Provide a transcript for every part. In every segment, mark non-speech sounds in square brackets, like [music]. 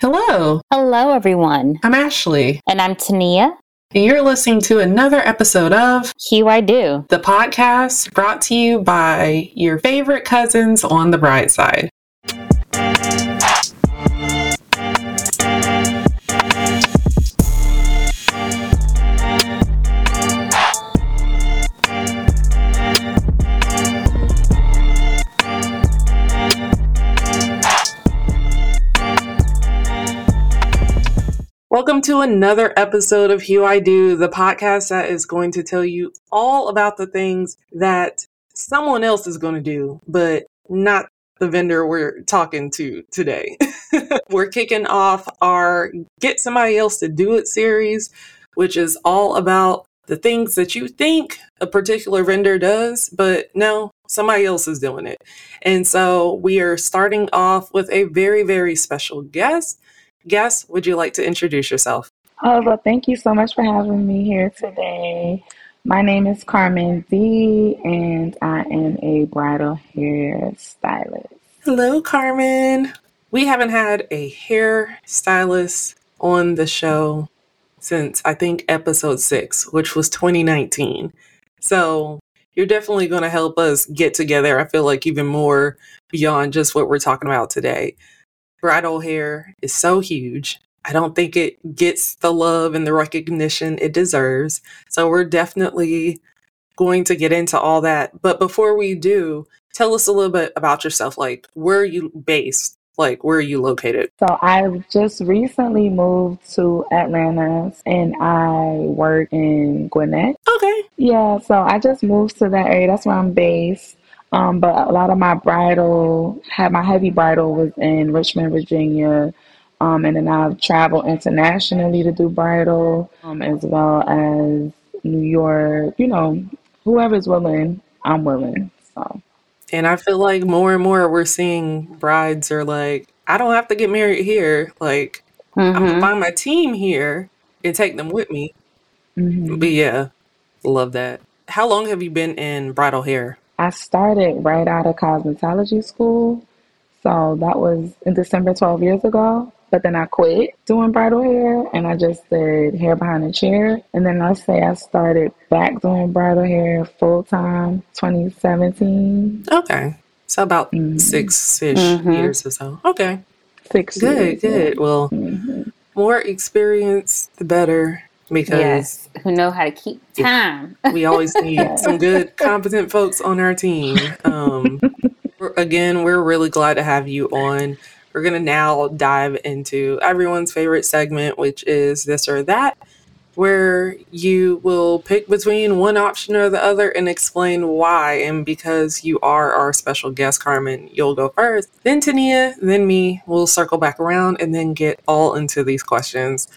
Hello, Hello, everyone. I'm Ashley, And I'm Tania. and you're listening to another episode of Hue, I do. the podcast brought to you by your favorite cousins on the bright side. To another episode of Hue I Do, the podcast that is going to tell you all about the things that someone else is going to do, but not the vendor we're talking to today. [laughs] we're kicking off our Get Somebody Else to Do It series, which is all about the things that you think a particular vendor does, but no, somebody else is doing it. And so we are starting off with a very, very special guest. Guest, would you like to introduce yourself? Oh, well, thank you so much for having me here today. My name is Carmen D, and I am a bridal hair stylist. Hello, Carmen. We haven't had a hair stylist on the show since I think episode six, which was 2019. So you're definitely going to help us get together. I feel like even more beyond just what we're talking about today. Bridal hair is so huge. I don't think it gets the love and the recognition it deserves. So we're definitely going to get into all that. But before we do, tell us a little bit about yourself. Like, where are you based? Like, where are you located? So I just recently moved to Atlanta, and I work in Gwinnett. Okay. Yeah, so I just moved to that area. That's where I'm based. Um, but a lot of my bridal, had my heavy bridal was in Richmond, Virginia. Um, and then I've traveled internationally to do bridal, um, as well as New York. You know, whoever's willing, I'm willing. So And I feel like more and more we're seeing brides are like, I don't have to get married here. Like, I'm going to hmm find my team here and take them with me. hmm But yeah, love that. How long have you been in bridal hair? I started right out of cosmetology school. So that was in December 12 years ago. But then I quit doing bridal hair and I just did hair behind the chair. And then let's say I started back doing bridal hair full time 2017. Okay. So about Mhm. six ish hmm years or so. Okay. Six Good, years, yeah. good. Well, hmm more experience, the better, because Yes. Who know how to keep time. we always [laughs] need some good, competent folks on our team. Um, again, we're really glad to have you on. We're going to now dive into everyone's favorite segment, which is this or that, where you will pick between one option or the other and explain why. And because you are our special guest, Carmen, you'll go first. Then Tania, then me. We'll circle back around and then get all into these questions.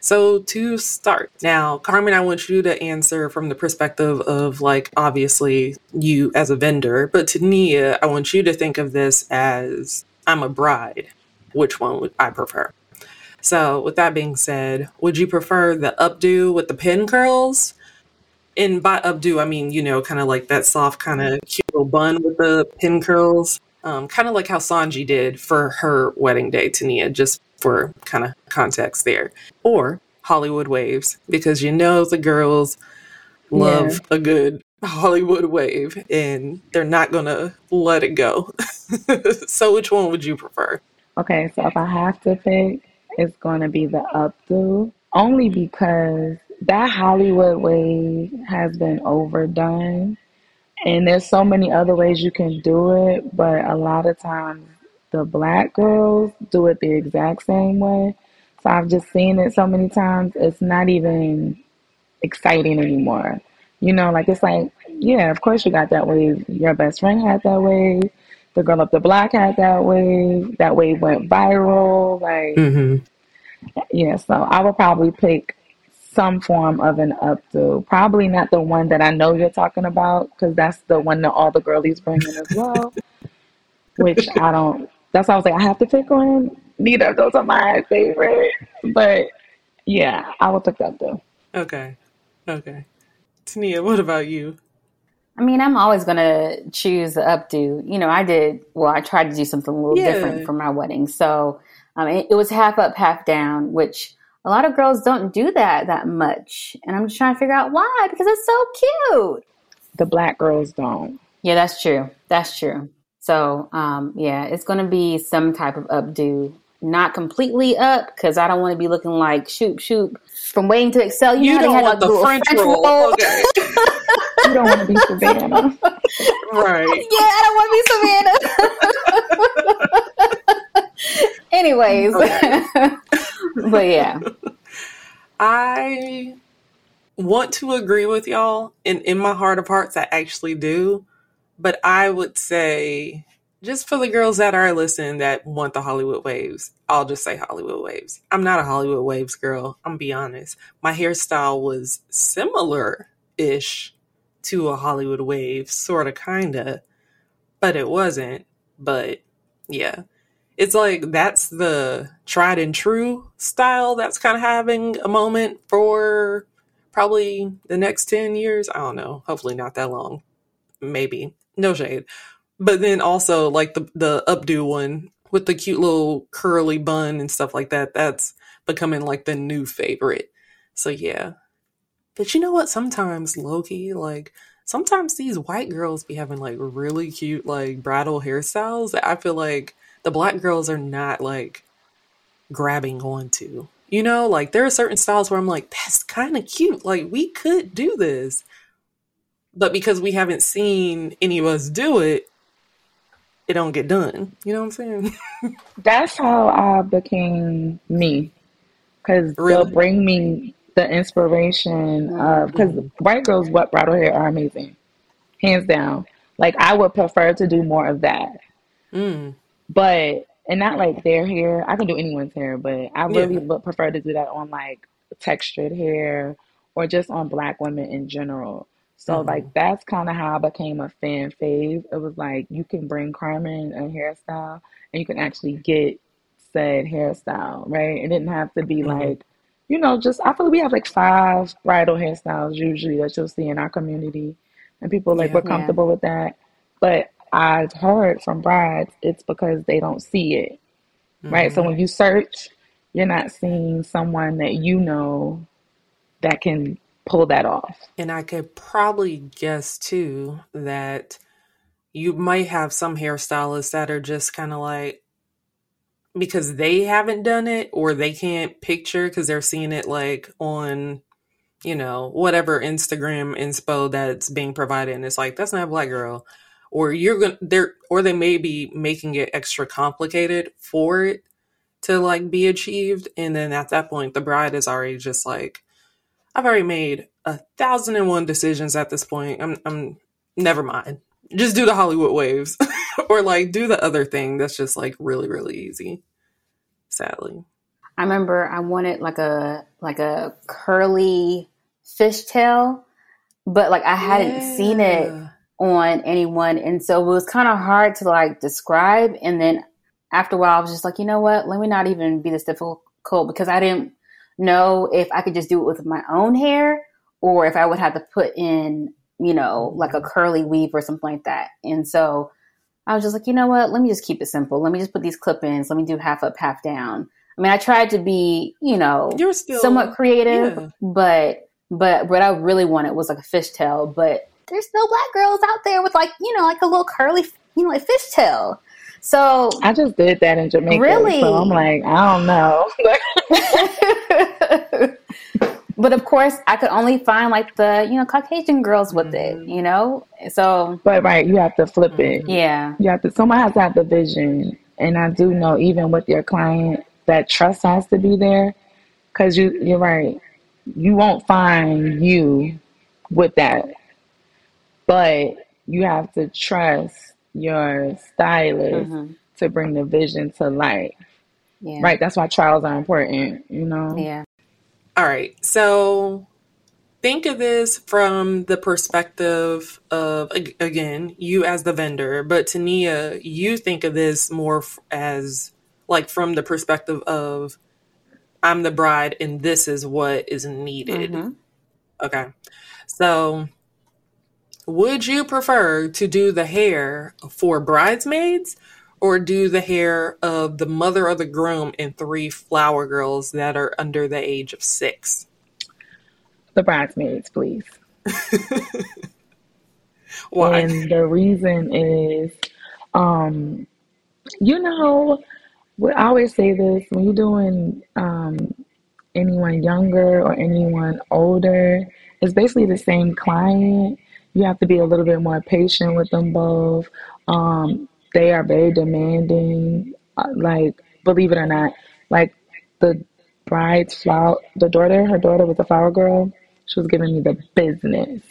So to start, now, Carmen, I want you to answer from the perspective of like obviously you as a vendor, but Tania, I want you to think of this as I'm a bride. Which one would I prefer? So with that being said, would you prefer the updo with the pin curls? And by updo, I mean, you know, kind of like that soft, kind of cute little bun with the pin curls. Um, kind of like how Sanji did for her wedding day Tania, just for kind of context there or Hollywood waves because you know the girls Yeah. love a good Hollywood wave and they're not gonna let it go. [laughs] so which one would you prefer? Okay, so if I have to pick, it's going to be the updo. Only because that Hollywood wave has been overdone. And there's so many other ways you can do it, but a lot of times the black girls do it the exact same way. So I've just seen it so many times, it's not even exciting anymore. You know, like it's like, yeah, of course you got that wave. Your best friend had that wave. The girl up the block had that wave. That wave went viral. Like, Mm-hmm. yeah, so I would probably pick some form of an updo. Probably not the one that I know you're talking about, because that's the one that all the girlies bring in as well. Which I don't. That's why I was like, I have to pick one. Neither of those are my favorite, but yeah, I will pick that though. Okay. Okay. Tania, what about you? I mean, I'm always going to choose the updo. You know, I did, well, I tried to do something a little Yeah. different for my wedding. So Um, it, it was half up, half down, which a lot of girls don't do that that much. And I'm just trying to figure out why because it's so cute. The black girls don't. Yeah, that's true. That's true. So, um, yeah, it's going to be some type of updo. Not completely up because I don't want to be looking like shoop shoop from Waiting to Exhale. You, know don't had want a the little French, roll. Okay. [laughs] You don't want to be Savannah. right. Yeah, I don't want to be Savannah. [laughs] Anyways, [laughs] but yeah, I want to agree with y'all, and in my heart of hearts, I actually do. But I would say, just for the girls that are listening that want the Hollywood waves, I'll just say Hollywood waves. I'm not a Hollywood waves girl. I'm be honest. My hairstyle was similar ish to a Hollywood wave, sort of, kind of, but it wasn't. But yeah, it's like that's the tried and true style that's kind of having a moment for probably the next 10 years. I don't know. Hopefully, not that long. Maybe. No shade. But then also, like the, the updo one with the cute little curly bun and stuff like that, that's becoming like the new favorite. So, yeah. But you know what? Sometimes, Loki, like, sometimes these white girls be having like really cute, like, bridal hairstyles that I feel like the black girls are not like grabbing onto. You know, like there are certain styles where I'm like, that's kind of cute. Like we could do this. But because we haven't seen any of us do it, it don't get done. You know what I'm saying? [laughs] That's how I became me. Because they'll bring me the inspiration of, because white girls, what bridal hair are amazing. Hands down. Like, I would prefer to do more of that. Mm. But, and not like their hair. I can do anyone's hair, but I Yeah. really would prefer to do that on like textured hair or just on black women in general. So, hmm like, that's kind of how I became a fan fave. It was like, you can bring Carmen a hairstyle and you can actually get said hairstyle, right? It didn't have to be hmm like, you know, just I feel like we have like five bridal hairstyles usually that you'll see in our community, and people like Yeah. we're yeah, comfortable with that. But I've heard from brides it's because they don't see it, right? So hmm when you search, you're not seeing someone that you know that can pull that off. And I could probably guess too that you might have some hairstylists that are just kind of like, because they haven't done it or they can't picture because they're seeing it like on you know whatever instagram inspo that's being provided and it's like that's not a black girl or you're gonna they're or they may be making it extra complicated for it to like be achieved and then at that point the bride is already just like i've already made a thousand and one decisions at this point i'm i'm never mind just do the hollywood waves [laughs] or like do the other thing that's just like really really easy sadly I remember I wanted like a like a curly fishtail, but like I hadn't seen it yeah on anyone, and so it was kind of hard to like describe. And then after a while, I was just like, you know what? Let me not even be this difficult because I didn't know if I could just do it with my own hair or if I would have to put in, you know, mm-hmm. like a curly weave or something like that. And so I was just like, you know what? Let me just keep it simple. Let me just put these clip ins. Let me do half up, half down. I mean, I tried to be, you know, you're still somewhat creative, yeah but but what I really wanted was like a fishtail. But there's no black girls out there with like, you know, like a little curly, you know, like fishtail. So I just did that in Jamaica, really, so I'm like, I don't know. [laughs] but of course, I could only find like the you know Caucasian girls with it, hmm you know. So But right, you have to flip it. hmm yeah, You have to. Someone has to have the vision, and I do know even with your client that trust has to be there, because you you're right. You won't find you with that, but you have to trust your stylist hmm to bring the vision to life. yeah, Right. That's why trials are important. You know. yeah. all right so think of this from the perspective of again you as the vendor but tania you think of this more as like from the perspective of i'm the bride and this is what is needed hmm okay so would you prefer to do the hair for bridesmaids or do the hair of the mother of the groom and three flower girls that are under the age of six? The bridesmaids, please. [laughs] Why? And the reason is, um, you know, I always say this when you're doing um, anyone younger or anyone older, it's basically the same client. You have to be a little bit more patient with them both. Um, they are very demanding. Uh, like, believe it or not, like the bride's flower, the daughter, her daughter was a flower girl. She was giving me the business.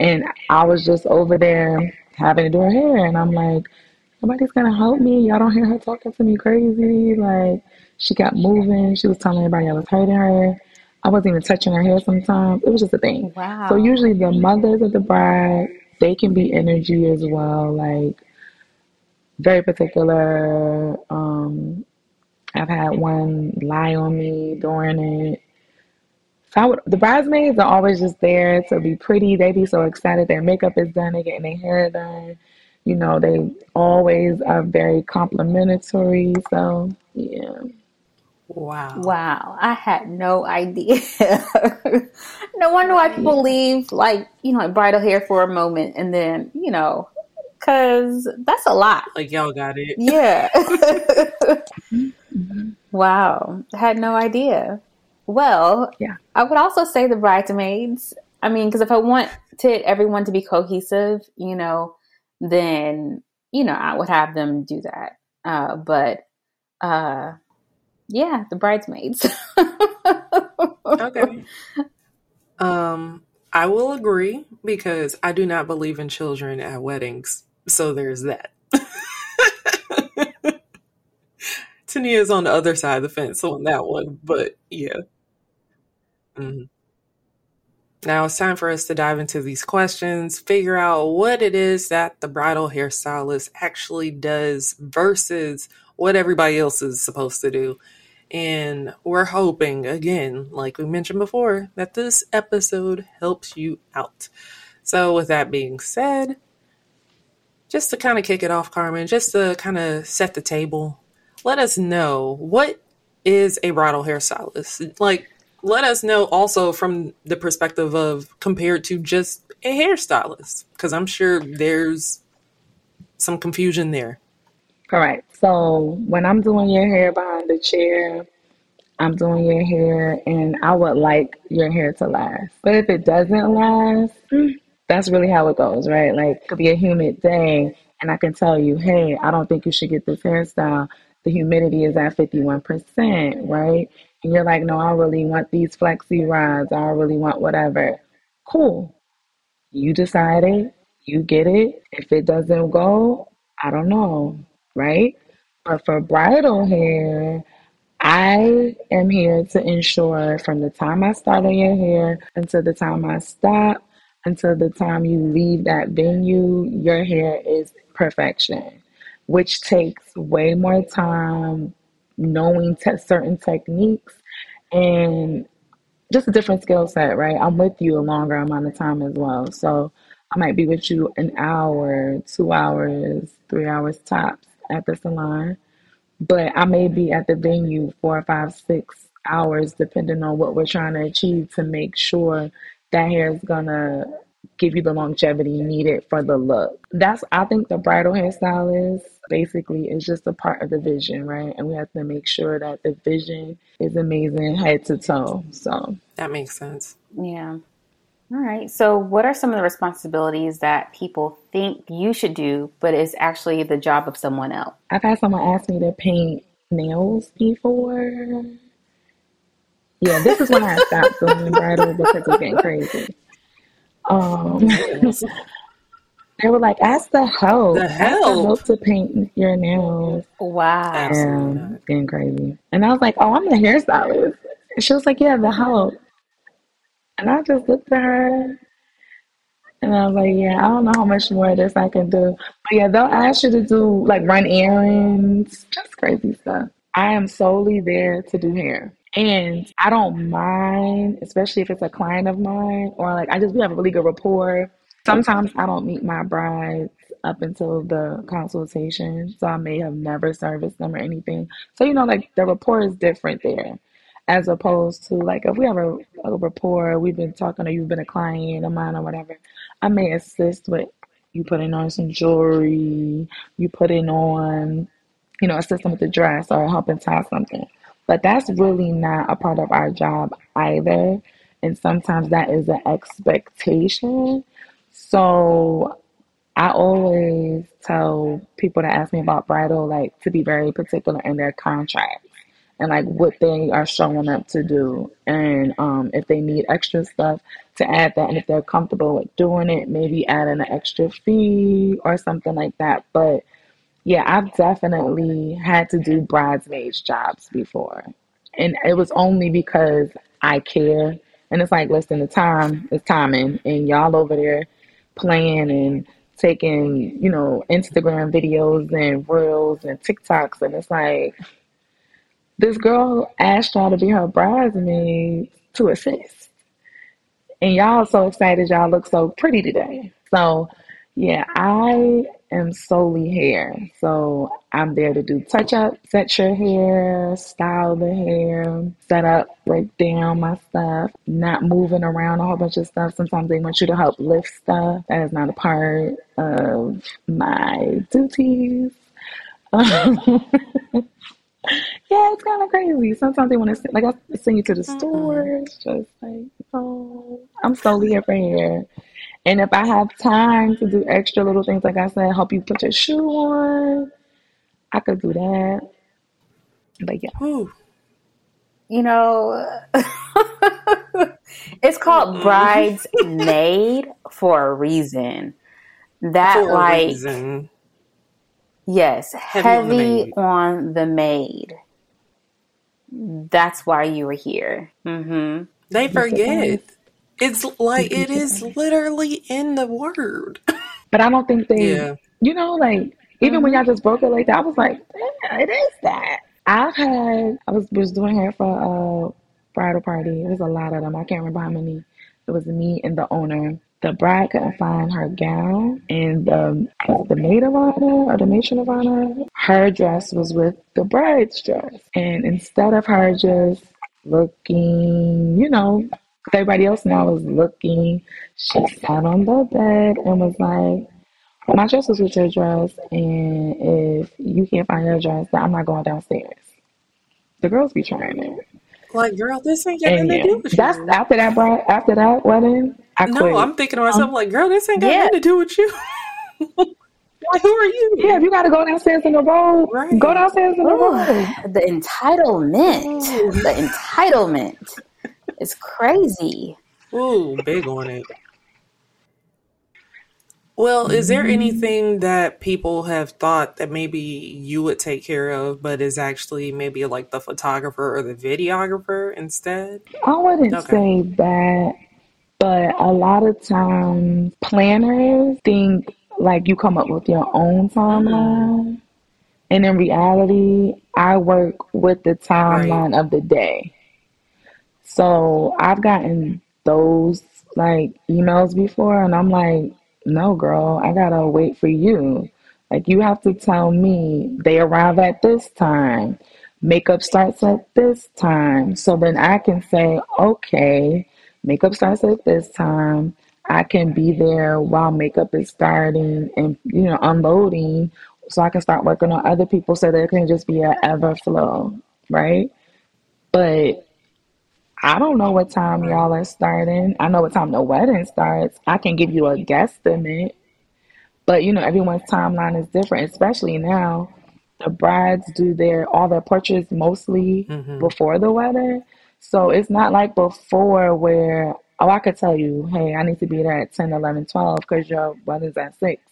And I was just over there having to do her hair. And I'm like, nobody's going to help me. Y'all don't hear her talking to me crazy. Like, she kept moving. She was telling everybody I was hurting her. I wasn't even touching her hair sometimes. It was just a thing. Wow. So usually the mothers of the bride, they can be energy as well. Like, very particular. Um, I've had one lie on me during it. So I would, the bridesmaids are always just there to be pretty. They be so excited. Their makeup is done. They're getting their hair done. You know, they always are very complimentary. So yeah. Wow. Wow, I had no idea. [laughs] no wonder why people leave, like, you know, like bridal hair for a moment and then, you know, because that's a lot. Like y'all got it. Yeah. [laughs] [laughs] wow, I had no idea. Well, Yeah. I would also say the bridesmaids. I mean, because if I wanted everyone to be cohesive, you know, then, you know, I would have them do that. Uh, but, uh, yeah, the bridesmaids. Okay. Um, I will agree because I do not believe in children at weddings. So there's that. [laughs] Tania is on the other side of the fence on that one, but yeah. Mhm. Now it's time for us to dive into these questions, figure out what it is that the bridal hairstylist actually does versus what everybody else is supposed to do. And we're hoping, again, like we mentioned before, that this episode helps you out. So, with that being said, just to kind of kick it off, Carmen, just to kind of set the table, let us know what is a bridal hairstylist? Like, let us know also from the perspective of compared to just a hairstylist, because I'm sure there's some confusion there. Correct. So when I'm doing your hair behind the chair, I'm doing your hair and I would like your hair to last. But if it doesn't last, mm, that's really how it goes, right? Like it could be a humid day and I can tell you, hey, I don't think you should get this hairstyle. The humidity is at 51%, right? And you're like, no, I really want these flexi rods. I really want whatever. Cool. You decided, you get it. If it doesn't go, I don't know, right? But for bridal hair, I am here to ensure from the time I start on your hair until the time I stop, until the time you leave that venue, your hair is perfection, which takes way more time knowing te- certain techniques and just a different skill set, right? I'm with you a longer amount of time as well. So I might be with you an hour, two hours, three hours tops at the salon but I may be at the venue four, five, six hours, depending on what we're trying to achieve to make sure that hair is gonna give you the longevity needed for the look. That's I think the bridal hairstylist basically is just a part of the vision, right? And we have to make sure that the vision is amazing head to toe. So That makes sense. yeah. All right. So, what are some of the responsibilities that people think you should do, but is actually the job of someone else? I've had someone ask me to paint nails before. Yeah, this is when I stopped doing bridal because it was getting crazy. Um, [laughs] they were like, ask the help. The Ask the help? help to paint your nails. Wow. Absolutely And getting crazy. And I was like, oh, I'm the hairstylist. And she was like, yeah, the help. And I just looked at her and I was like, yeah, I don't know how much more of this I can do. But yeah, they'll ask you to do like run errands, just crazy stuff. I am solely there to do hair. And I don't mind, especially if it's a client of mine or like I just we have a really good rapport. Sometimes I don't meet my brides up until the consultation. So I may have never serviced them or anything. So, you know, like the rapport is different there. As opposed to like if we have a, a rapport, we've been talking or you've been a client of mine or whatever, I may assist with you putting on some jewelry, you putting on, you know, assisting with the dress or helping tie something. But that's really not a part of our job either. And sometimes that is an expectation. So I always tell people that ask me about bridal, like to be very particular in their contracts and like what they are showing up to do. And um, if they need extra stuff, to add that. And if they're comfortable with doing it, maybe add an extra fee or something like that. But yeah, I've definitely had to do bridesmaids jobs before. And it was only because I care. And it's like, listen, the time is timing, and y'all over there playing and taking, you know, Instagram videos and reels and TikToks. And it's like, this girl asked y'all to be her bridesmaid to assist. And y'all so excited, y'all look so pretty today. So, yeah, I am solely hair. So I'm there to do touch up, set your hair, style the hair, set up, break down my stuff, not moving around a whole bunch of stuff. Sometimes they want you to help lift stuff. That is not a part of my duties. [laughs] yeah, it's kind of crazy. Sometimes they want to like I send you to the mm-hmm. store. It's just like, oh, I'm solely here for hair. And if I have time to do extra little things, like I said, help you put your shoe on, I could do that. But yeah. Ooh. You know, [laughs] it's called bridesmaid for a reason. [laughs] That for like reason. Yes, heavy, heavy on, the maid. That's why you were here. Mm-hmm. They forget. It's like it is literally in the word. [laughs] But I don't think they, yeah. you know, like even mm-hmm. when y'all just broke it like that, I was like, yeah, it is that. I've had, I was was doing hair for a bridal party. There's a lot of them. I can't remember how many. It was me and the owner the bride couldn't find her gown, and the the maid of honor or the matron of honor, her dress was with the bride's dress, and instead of her just looking, you know, everybody else now was looking, she sat on the bed and was like. My dress was with your dress, and if you can't find your dress, then I'm not going downstairs. The girls be trying it. Like, girl, this ain't yeah, to do that's after that bride, after that wedding. I no. I'm thinking to myself, um, like, girl, this ain't got yeah. nothing to do with you. [laughs] like, who are you? Yeah, if you got to go downstairs in the road, right. go downstairs in the road. The entitlement, Ooh. the entitlement is crazy. Ooh, big on it. Well, is there anything that people have thought that maybe you would take care of, but is actually maybe like the photographer or the videographer instead? I wouldn't okay. say that, but a lot of times planners think like you come up with your own timeline. And in reality, I work with the timeline right. of the day. So I've gotten those like emails before, and I'm like, no, girl, I gotta wait for you. Like, you have to tell me they arrive at this time, makeup starts at this time. So then I can say, okay, makeup starts at this time. I can be there while makeup is starting and, you know, unloading so I can start working on other people so there can just be an ever flow, right? But I don't know what time y'all are starting. I know what time the wedding starts. I can give you a guesstimate. But you know, everyone's timeline is different, especially now. The brides do their all their portraits mostly mm-hmm. before the wedding. So it's not like before where oh I could tell you, hey, I need to be there at 10, 11, 12 because your wedding's at 6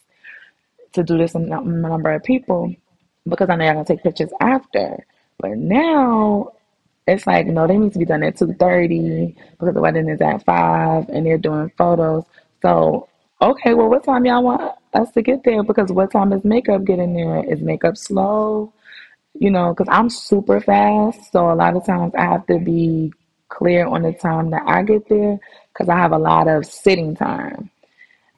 to do this number of people because I know you're gonna take pictures after. But now it's like no, they need to be done at two thirty because the wedding is at five, and they're doing photos. So okay, well, what time y'all want us to get there? Because what time is makeup getting there? Is makeup slow? You know, because I'm super fast, so a lot of times I have to be clear on the time that I get there because I have a lot of sitting time.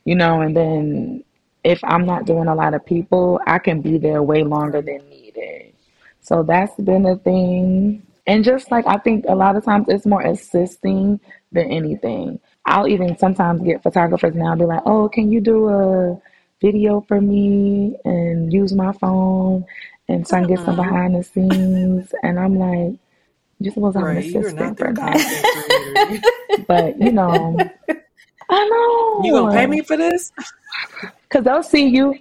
You know, and then if I'm not doing a lot of people, I can be there way longer than needed. So that's been a thing. And just like I think a lot of times it's more assisting than anything. I'll even sometimes get photographers now be like, oh, can you do a video for me and use my phone and I can get some mm-hmm. behind the scenes? And I'm like, you're supposed to have an Right. You're assistant for that. [laughs] But you know, I know. You gonna pay me for this? Cause they'll see you,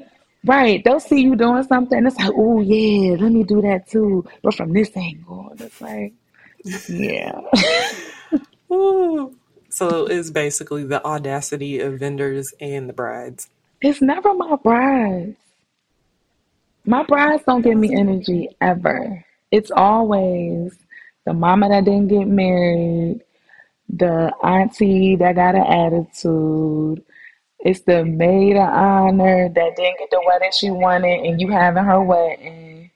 right? They'll see you doing something. And it's like, oh yeah, let me do that too, but from this angle. And it's like, yeah, Ooh. [laughs] So it's basically the audacity of vendors and the brides. it's never my brides. My brides don't give me energy ever. It's always the mama that didn't get married, the auntie that got an attitude. It's the maid of honor that didn't get the wedding she wanted, and you having her wedding.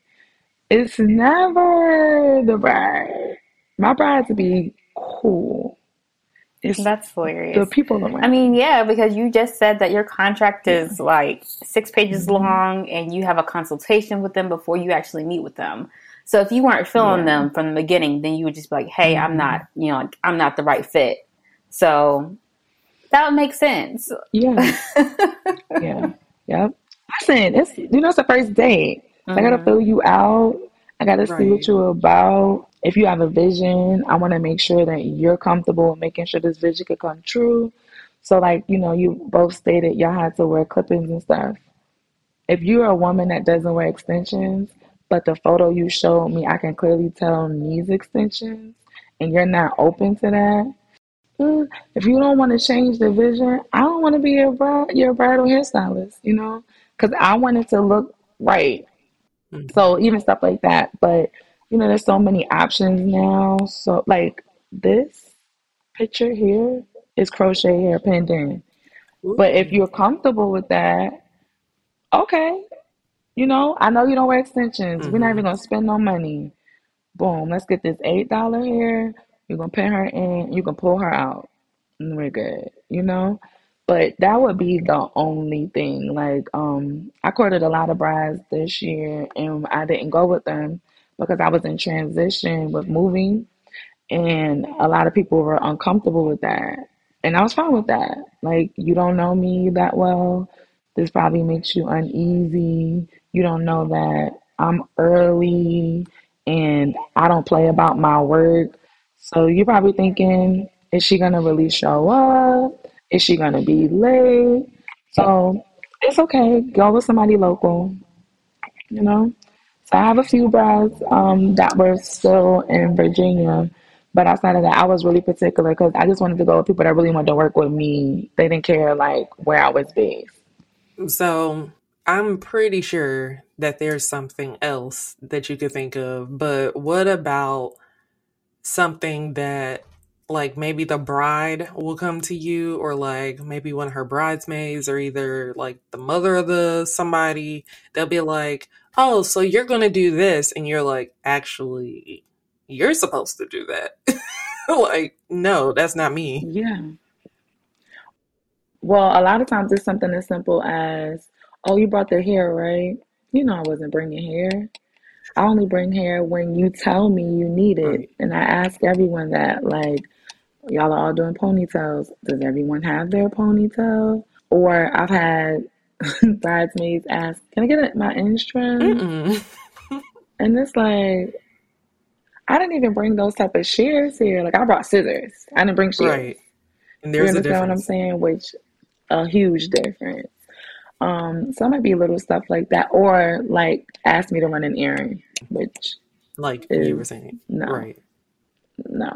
It's never the bride. My bride to be cool. It's That's the hilarious. people around. I mean, yeah, because you just said that your contract is like six pages long and you have a consultation with them before you actually meet with them. So if you weren't feeling Yeah. them from the beginning, then you would just be like, hey, I'm not, you know, like, I'm not the right fit. So that would make sense. yeah, [laughs] yeah, yep. Listen, it's you know it's the first date. So I gotta Mhm. fill you out. I gotta see what you're about. If you have a vision, I want to make sure that you're comfortable making sure this vision could come true. So, like you know, you both stated y'all had to wear clip-ins and stuff. If you're a woman that doesn't wear extensions, but the photo you showed me, I can clearly tell needs extensions, and you're not open to that. mm, If you don't want to change the vision, I don't want to be your bride, your bridal hairstylist. You know, because I want it to look right. Mhm. So even stuff like that. But you know, there's so many options now. So like this picture here is crochet hair pinned in. But if you're comfortable with that, okay. You know, I know you don't wear extensions. We're not even gonna spend no money. Boom, let's get this eight dollar hair. You're gonna pin her in, you can pull her out. And we're good, you know? But that would be the only thing. Like, um, I courted a lot of brides this year and I didn't go with them because I was in transition with moving and a lot of people were uncomfortable with that. And I was fine with that. Like, you don't know me that well. This probably makes you uneasy. You don't know that I'm early and I don't play about my work. So you're probably thinking, is she gonna really show up? Is she gonna be late? So it's okay. Go with somebody local, you know? So I have a few brides um, that were still in Virginia, but outside of that, I was really particular because I just wanted to go with people that really wanted to work with me. They didn't care like where I was based. So I'm pretty sure that there's something else that you could think of, but what about something that like maybe the bride will come to you or like maybe one of her bridesmaids or either like the mother of the somebody they'll be like oh so you're gonna do this and you're like actually you're supposed to do that [laughs] like no that's not me Yeah. Well, a lot of times it's something as simple as, oh, you brought the hair, right? You know I wasn't bringing hair. I only bring hair when you tell me you need it. Right. And I ask everyone that, like, y'all are all doing ponytails. Does everyone have their ponytail? Or I've had [laughs] bridesmaids ask, can I get my ends. [laughs] And it's like, I didn't even bring those type of shears here. Like, I brought scissors. I didn't bring shears. right and You there's a understand what I'm saying? Which a huge difference. Um, so it might be little stuff like that, or like ask me to run an errand, which like you were saying no, right no.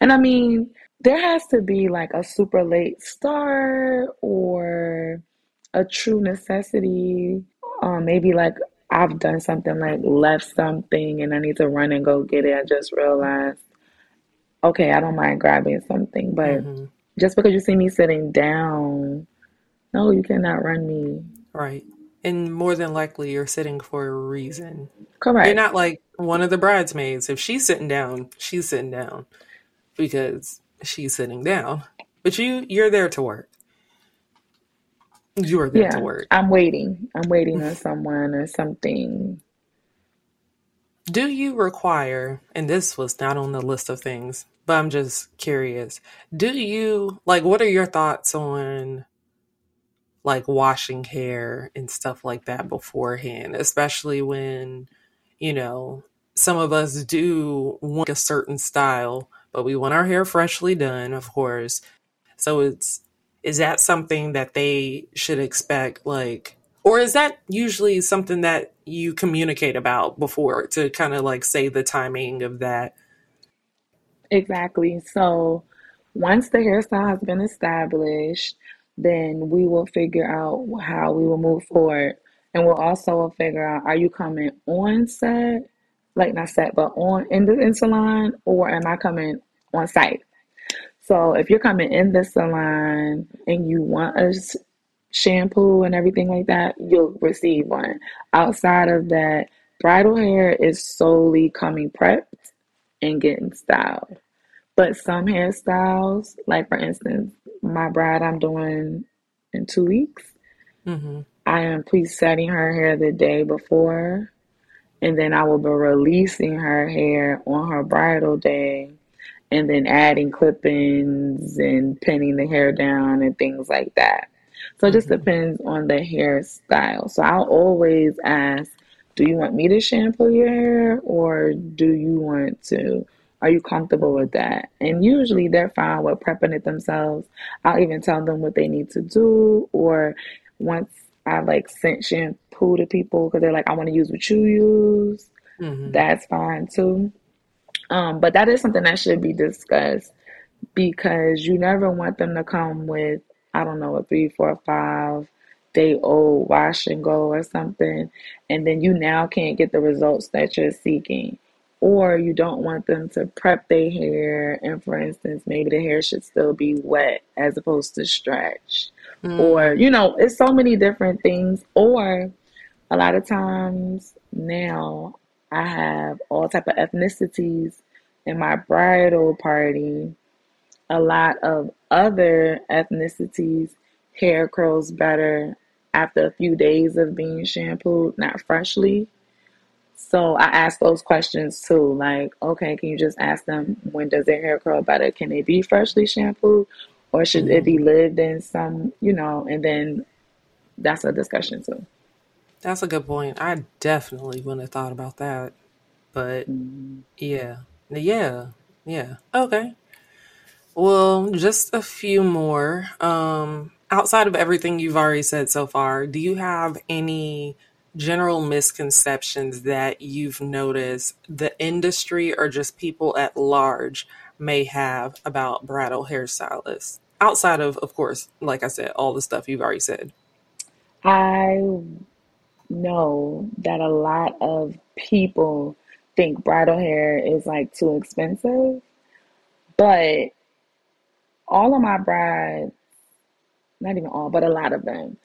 And I mean, there has to be like a super late start or a true necessity. Um, maybe like I've done something like left something and I need to run and go get it. I just realized, okay, I don't mind grabbing something, but hmm just because you see me sitting down, no, you cannot run me. Right. And more than likely, you're sitting for a reason. Correct. You're not like one of the bridesmaids. If she's sitting down, she's sitting down because she's sitting down. But you, you're there to work. You are there yeah, to work. I'm waiting. I'm waiting on someone or something. Do you require, and this was not on the list of things, but I'm just curious. Do you like what are your thoughts on like washing hair and stuff like that beforehand, especially when, you know, some of us do want a certain style, but we want our hair freshly done, of course. So it's is that something that they should expect like or is that usually something that you communicate about before to kind of like say the timing of that Exactly. So once the hairstyle has been established, then we will figure out how we will move forward. And we'll also figure out are you coming on set, like not set, but on in the in salon, or am I coming on site? So if you're coming in the salon and you want a shampoo and everything like that, you'll receive one. Outside of that, bridal hair is solely coming prepped and getting styled. But some hairstyles, like for instance, my bride I'm doing in two weeks, mm-hmm. I am presetting her hair the day before, and then I will be releasing her hair on her bridal day, and then adding clip-ins and pinning the hair down and things like that. So it just mm-hmm. depends on the hairstyle. So I'll always ask, do you want me to shampoo your hair or do you want to are you comfortable with that? And usually they're fine with prepping it themselves. I'll even tell them what they need to do. Or once I like sent shampoo to people because they're like, I want to use what you use, mm-hmm. that's fine too. Um, but that is something that should be discussed because you never want them to come with, I don't know, a three, four, five day old wash and go or something, and then you now can't get the results that you're seeking. Or you don't want them to prep their hair. And for instance maybe the hair should still be wet as opposed to stretch mm. or you know it's so many different things. Or a lot of times now i have all type of ethnicities in my bridal party a lot of other ethnicities hair curls better after a few days of being shampooed not freshly so I ask those questions too. Like, okay, can you just ask them when does their hair curl better? Can it be freshly shampooed or should it be mm-hmm. lived in some, you know, and then that's a discussion too. That's a good point. I definitely wouldn't have thought about that. But mm-hmm. yeah. Yeah. Yeah. Okay. Well, just a few more. Um outside of everything you've already said so far, do you have any general misconceptions that you've noticed the industry or just people at large may have about bridal hairstylists outside of of course like i said all the stuff you've already said i know that a lot of people think bridal hair is like too expensive but all of my brides not even all but a lot of them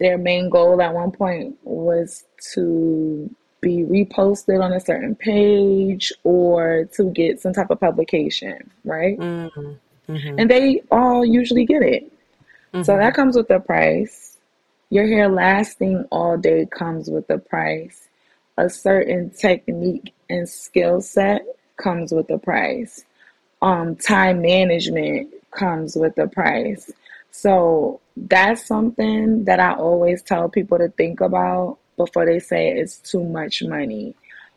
their main goal at one point was to be reposted on a certain page or to get some type of publication, right? Mm-hmm. Mm-hmm. And they all usually get it. Mm-hmm. So that comes with the price. Your hair lasting all day comes with the price. A certain technique and skill set comes with a price. Um, time management comes with a price. So that's something that I always tell people to think about before they say it's too much money.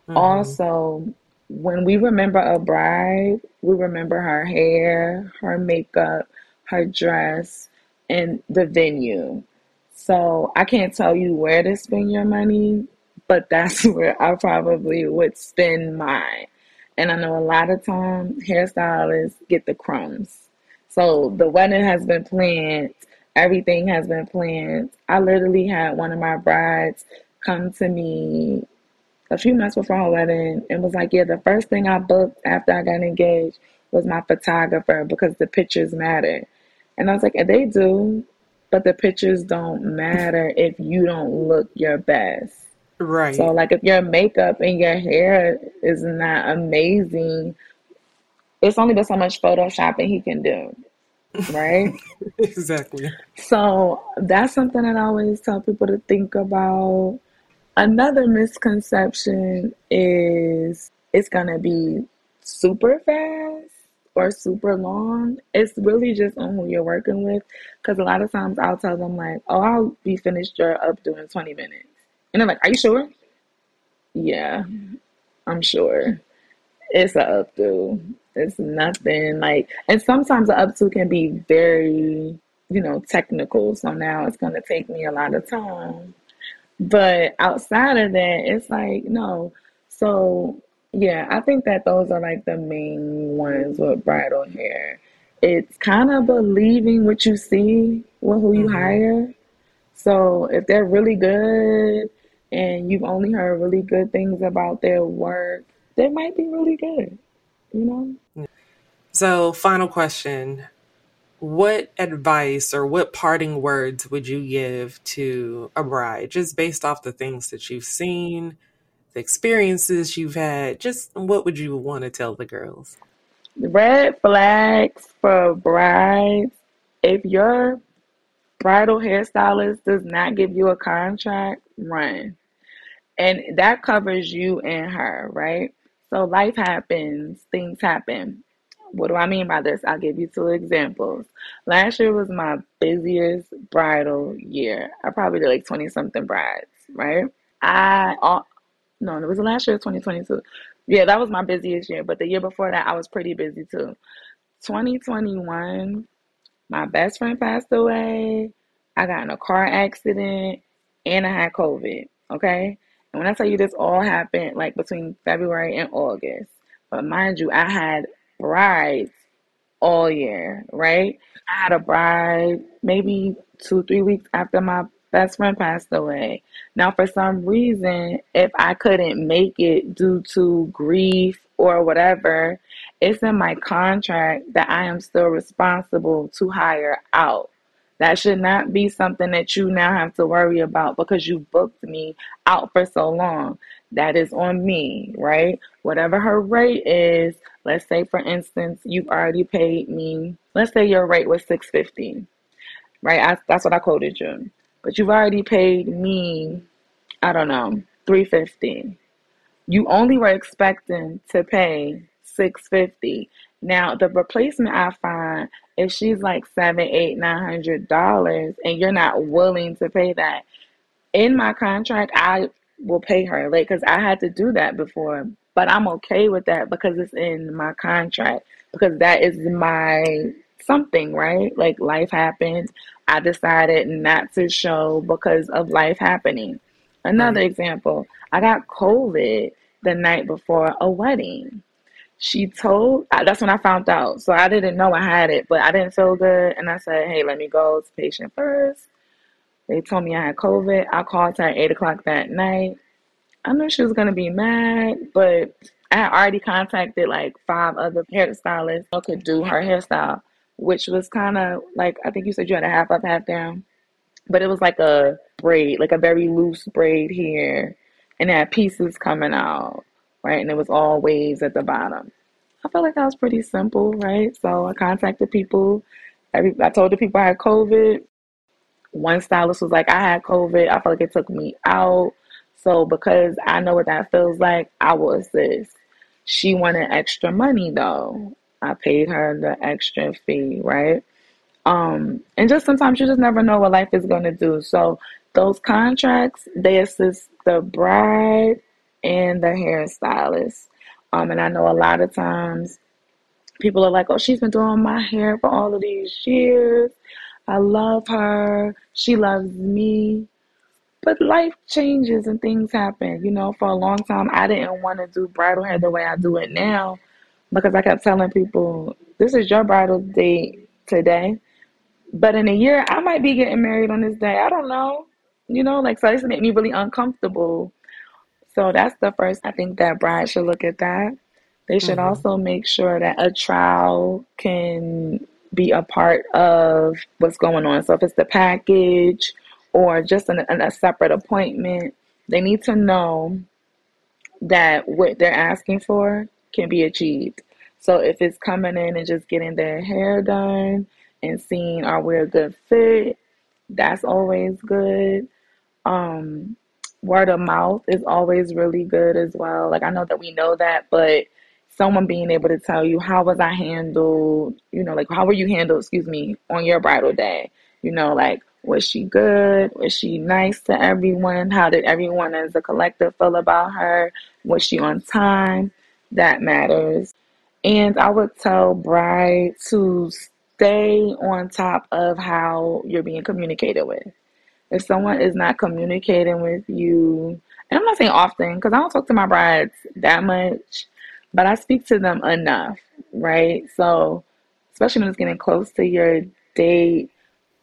Mm-hmm. Also, when we remember a bride, we remember her hair, her makeup, her dress, and the venue. So I can't tell you where to spend your money, but that's [laughs] where I probably would spend mine. And I know a lot of times hairstylists get the crumbs. So the wedding has been planned. Everything has been planned. I literally had one of my brides come to me a few months before her wedding and was like, Yeah, the first thing I booked after I got engaged was my photographer because the pictures matter. And I was like, They do, but the pictures don't matter if you don't look your best. Right. So, like, if your makeup and your hair is not amazing, it's only but so much photoshopping he can do. right? [laughs] exactly. So that's something that I always tell people to think about. Another misconception is it's going to be super fast or super long. It's really just on who you're working with. Because a lot of times I'll tell them, like, oh, I'll be finished your up doing 20 minutes. And I'm like, are you sure? Yeah, I'm sure. It's a updo. It's nothing like, and sometimes the updo can be very, you know, technical. So now it's going to take me a lot of time. But outside of that, it's like, no. So yeah, I think that those are like the main ones with bridal hair. It's kind of believing what you see with who you mm-hmm. hire. So if they're really good and you've only heard really good things about their work, they might be really good, you know? So, final question What advice or what parting words would you give to a bride just based off the things that you've seen, the experiences you've had? Just what would you want to tell the girls? Red flags for brides. If your bridal hairstylist does not give you a contract, run. And that covers you and her, right? So life happens, things happen. What do I mean by this? I'll give you two examples. Last year was my busiest bridal year. I probably did like 20 something brides, right? I, uh, no, it was the last year, 2022. Yeah, that was my busiest year. But the year before that, I was pretty busy too. 2021, my best friend passed away. I got in a car accident and I had COVID. Okay. And when I tell you this all happened like between February and August. But mind you, I had brides all year, right? I had a bride maybe two, three weeks after my best friend passed away. Now, for some reason, if I couldn't make it due to grief or whatever, it's in my contract that I am still responsible to hire out. That should not be something that you now have to worry about because you booked me out for so long. That is on me, right? Whatever her rate is, let's say for instance, you've already paid me, let's say your rate was 650, right? I, that's what I quoted you. But you've already paid me, I don't know, 350. You only were expecting to pay 650 now the replacement I find if she's like seven, eight, nine hundred dollars and you're not willing to pay that, in my contract I will pay her like because I had to do that before. But I'm okay with that because it's in my contract because that is my something, right? Like life happened. I decided not to show because of life happening. Another right. example, I got COVID the night before a wedding she told that's when I found out. So I didn't know I had it, but I didn't feel good. And I said, hey, let me go to patient first. They told me I had COVID. I called her at 8 o'clock that night. I knew she was to be mad, but I had already contacted like five other hairstylists who could do her hairstyle, which was kind of like, I think you said you had a half up, half down, but it was like a braid, like a very loose braid here, and had pieces coming out right? And it was all waves at the bottom. I felt like that was pretty simple, right? So I contacted people. Every, I told the people I had COVID. One stylist was like, I had COVID. I felt like it took me out. So because I know what that feels like, I will assist. She wanted extra money though. I paid her the extra fee, right? Um, and just sometimes you just never know what life is gonna do. So those contracts, they assist the bride and the hairstylist. Um, and I know a lot of times people are like, oh, she's been doing my hair for all of these years. I love her. She loves me. But life changes and things happen. You know, for a long time, I didn't want to do bridal hair the way I do it now because I kept telling people, this is your bridal date today. But in a year, I might be getting married on this day. I don't know. You know, like, so this made me really uncomfortable so that's the first. I think that brides should look at that. They should mm-hmm. also make sure that a trial can be a part of what's going on. So if it's the package or just an, an, a separate appointment, they need to know that what they're asking for can be achieved. So if it's coming in and just getting their hair done and seeing are we a good fit. That's always good. Um, word of mouth is always really good as well. Like I know that we know that, but someone being able to tell you how was I handled, you know, like how were you handled, excuse me, on your bridal day? You know, like was she good? Was she nice to everyone? How did everyone as a collective feel about her? Was she on time? That matters. And I would tell bride to stay on top of how you're being communicated with. If someone is not communicating with you, and I'm not saying often because I don't talk to my brides that much, but I speak to them enough, right? So, especially when it's getting close to your date,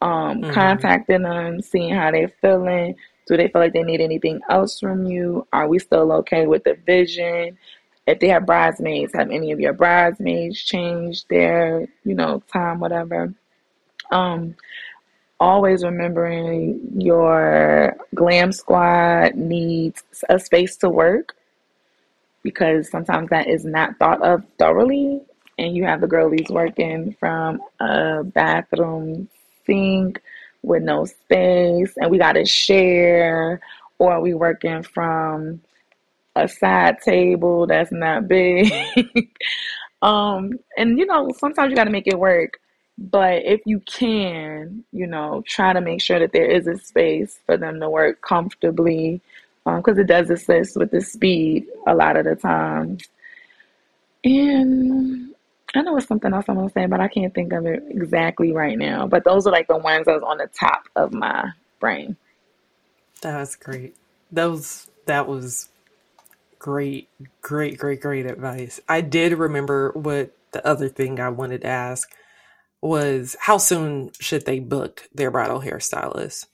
um, mm-hmm. contacting them, seeing how they're feeling. Do they feel like they need anything else from you? Are we still okay with the vision? If they have bridesmaids, have any of your bridesmaids changed their, you know, time, whatever? Um, always remembering your glam squad needs a space to work because sometimes that is not thought of thoroughly. And you have the girlies working from a bathroom sink with no space, and we got to share, or we working from a side table that's not big. [laughs] um, and you know, sometimes you got to make it work. But if you can, you know, try to make sure that there is a space for them to work comfortably because um, it does assist with the speed a lot of the times. And I know it's something else I'm gonna say, but I can't think of it exactly right now. But those are like the ones that was on the top of my brain. That was great. Those that was great, great, great, great advice. I did remember what the other thing I wanted to ask was how soon should they book their bridal hairstylist?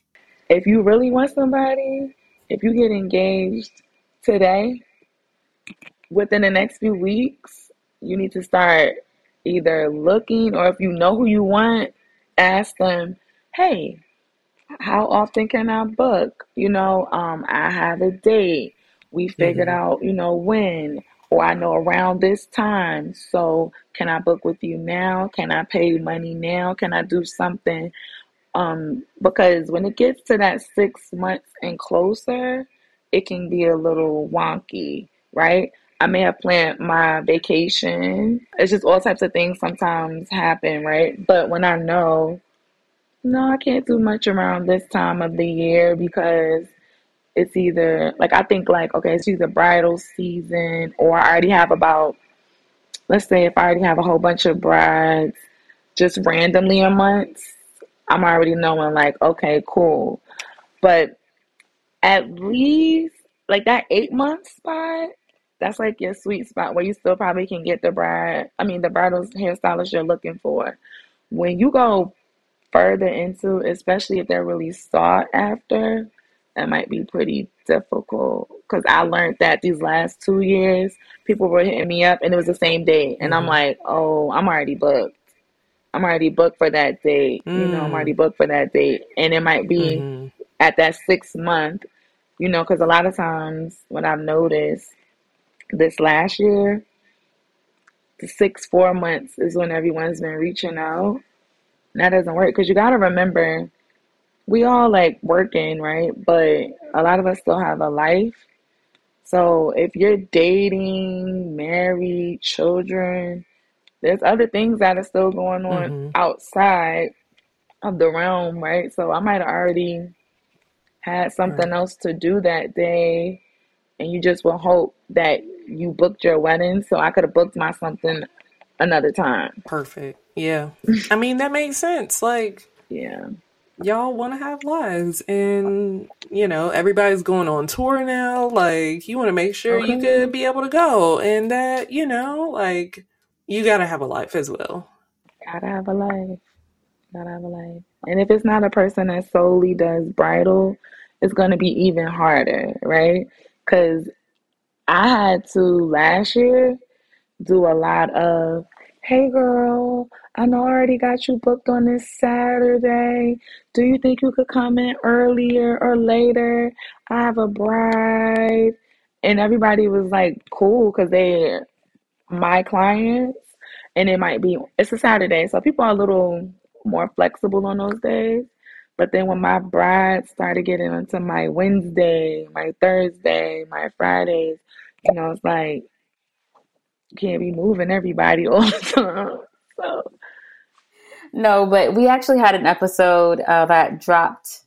If you really want somebody, if you get engaged today, within the next few weeks, you need to start either looking or if you know who you want, ask them, hey, how often can I book? You know, um, I have a date. We figured mm-hmm. out, you know, when, or I know around this time. So can I book with you now? Can I pay money now? Can I do something um, because when it gets to that six months and closer, it can be a little wonky, right? I may have planned my vacation. It's just all types of things sometimes happen, right? But when I know, no, I can't do much around this time of the year because it's either like I think like okay, it's either bridal season or I already have about let's say if I already have a whole bunch of brides just randomly a month I'm already knowing like, okay, cool. But at least like that eight month spot, that's like your sweet spot where you still probably can get the bride, I mean the bridal hairstylist you're looking for. When you go further into, especially if they're really sought after, that might be pretty difficult. Cause I learned that these last two years, people were hitting me up and it was the same day. And mm-hmm. I'm like, oh, I'm already booked. I'm already booked for that date. Mm. You know, I'm already mm. booked for that date. And it might be mm-hmm. at that six month, you know, because a lot of times what I've noticed this last year, the six, four months is when everyone's been reaching out. And that doesn't work because you got to remember, we all like working, right? But a lot of us still have a life. So if you're dating, married, children, there's other things that are still going on mm-hmm. outside of the realm, right? So I might have already had something right. else to do that day, and you just will hope that you booked your wedding. So I could have booked my something another time. Perfect. Yeah. I mean, that makes sense. Like, yeah. Y'all want to have lives, and you know everybody's going on tour now. Like, you want to make sure okay. you could be able to go, and that you know, like, you gotta have a life as well. Gotta have a life. Gotta have a life. And if it's not a person that solely does bridal, it's gonna be even harder, right? Because I had to last year do a lot of, hey girl, I know I already got you booked on this Saturday. Do you think you could come in earlier or later? I have a bride. And everybody was like cool because they're my clients, and it might be it's a Saturday, so people are a little more flexible on those days. But then when my bride started getting into my Wednesday, my Thursday, my Fridays, you know, it's like can't be moving everybody [laughs] all the time. So no, but we actually had an episode uh, that dropped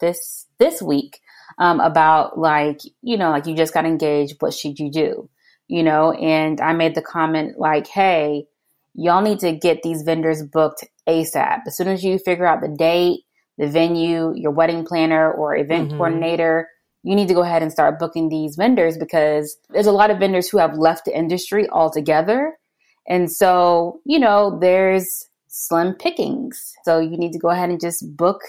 this this week um, about like you know like you just got engaged. What should you do? You know, and I made the comment like, hey, y'all need to get these vendors booked ASAP. As soon as you figure out the date, the venue, your wedding planner or event mm-hmm. coordinator, you need to go ahead and start booking these vendors because there's a lot of vendors who have left the industry altogether. And so, you know, there's slim pickings. So you need to go ahead and just book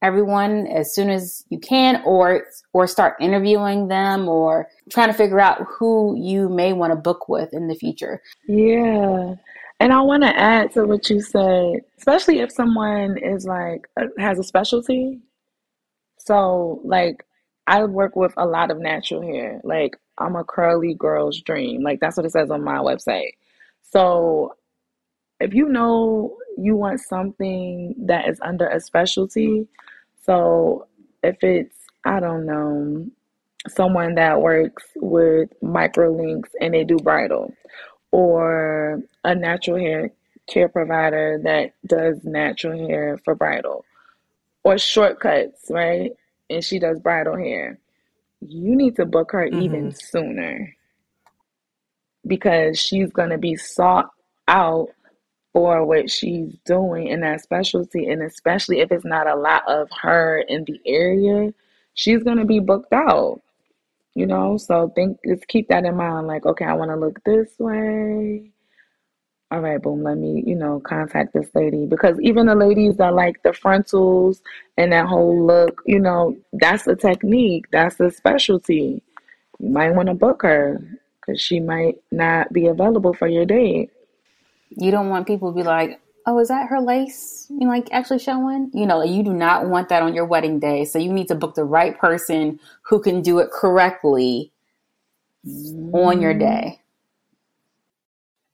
everyone as soon as you can or or start interviewing them or trying to figure out who you may want to book with in the future. Yeah. And I want to add to what you said, especially if someone is like uh, has a specialty. So, like I work with a lot of natural hair. Like I'm a curly girl's dream. Like that's what it says on my website. So, if you know you want something that is under a specialty, so if it's, I don't know, someone that works with micro links and they do bridal, or a natural hair care provider that does natural hair for bridal, or shortcuts, right? And she does bridal hair. You need to book her mm-hmm. even sooner because she's going to be sought out for what she's doing in that specialty. And especially if it's not a lot of her in the area, she's going to be booked out. You know, so think, just keep that in mind. Like, okay, I want to look this way. All right, boom, let me, you know, contact this lady. Because even the ladies that like the frontals and that whole look, you know, that's a technique, that's a specialty. You might want to book her because she might not be available for your date. You don't want people to be like, oh, is that her lace? You know, like actually showing? You know, you do not want that on your wedding day. So you need to book the right person who can do it correctly mm. on your mm-hmm. day.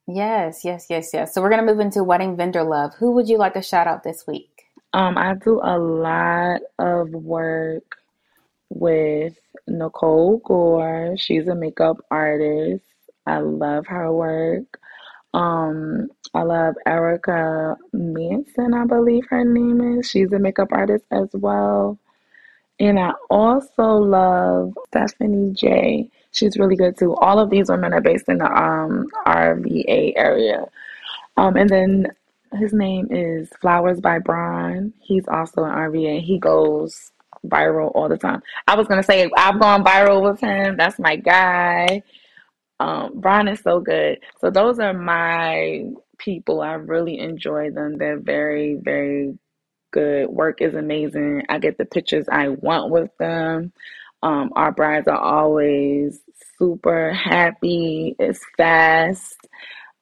Yes, yes, yes, yes. So we're gonna move into wedding vendor love. Who would you like to shout out this week? Um, I do a lot of work with Nicole Gore. She's a makeup artist. I love her work. Um, I love Erica Manson, I believe her name is. She's a makeup artist as well. And I also love Stephanie J. She's really good too. All of these women are based in the um, RVA area. Um, and then his name is Flowers by Brian. He's also an RVA. He goes viral all the time. I was gonna say I've gone viral with him. That's my guy. Um, Brian is so good. So those are my people. I really enjoy them. They're very, very good. Work is amazing. I get the pictures I want with them. Um, our brides are always super happy. It's fast.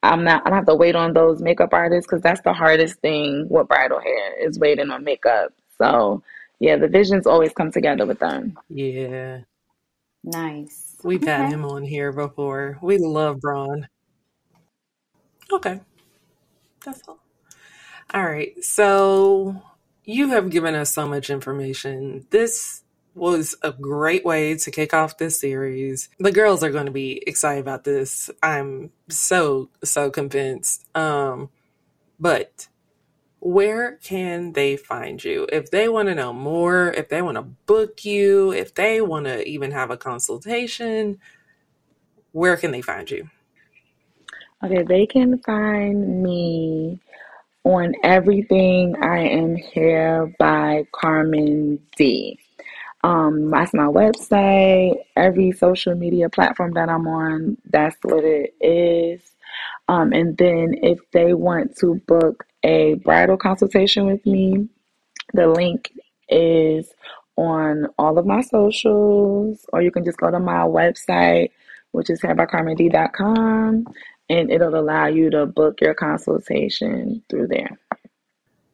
I'm not. I don't have to wait on those makeup artists because that's the hardest thing with bridal hair is waiting on makeup. So yeah, the visions always come together with them. Yeah. Nice. We've okay. had him on here before. We love Brian. Okay. That's all. All right. So you have given us so much information. This was a great way to kick off this series. The girls are going to be excited about this. I'm so so convinced. Um but where can they find you if they want to know more if they want to book you if they want to even have a consultation where can they find you okay they can find me on everything i am Hair by Carmen D um, that's my website every social media platform that i'm on that's what it is um, and then if they want to book a bridal consultation with me, the link is on all of my socials, or you can just go to my website, which is hairbycarmend.com, and it'll allow you to book your consultation through there.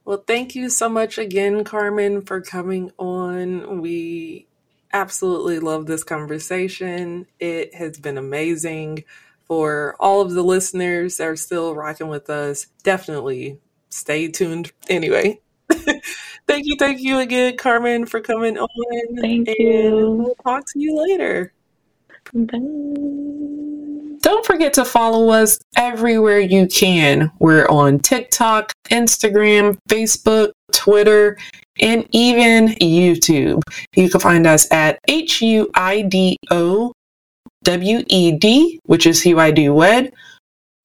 Well, thank you so much again, Carmen, for coming on. We absolutely love this conversation. It has been amazing for all of the listeners that are still rocking with us. Definitely stay tuned. Anyway, [laughs] thank you, thank you again, Carmen, for coming on. Thank you. We'll talk to you later. Bye. Don't forget to follow us everywhere you can. We're on TikTok, Instagram, Facebook, Twitter, and even YouTube. You can find us at H U I D O W E D, which is Hue I Do Wed,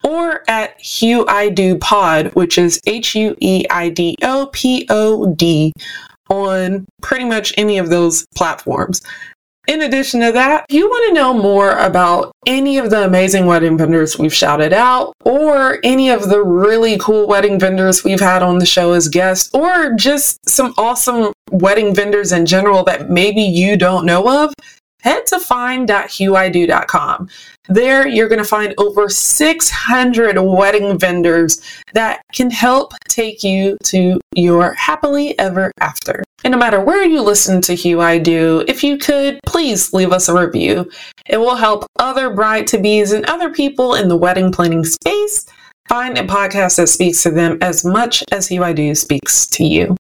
or at Hue I Do Pod, which is H U E I D O P O D, on pretty much any of those platforms. In addition to that, if you want to know more about any of the amazing wedding vendors we've shouted out, or any of the really cool wedding vendors we've had on the show as guests, or just some awesome wedding vendors in general that maybe you don't know of, head to find.huido.com. There, you're going to find over 600 wedding vendors that can help take you to your happily ever after. And no matter where you listen to Hue I Do, if you could, please leave us a review. It will help other bride to bees and other people in the wedding planning space find a podcast that speaks to them as much as Hue I Do speaks to you.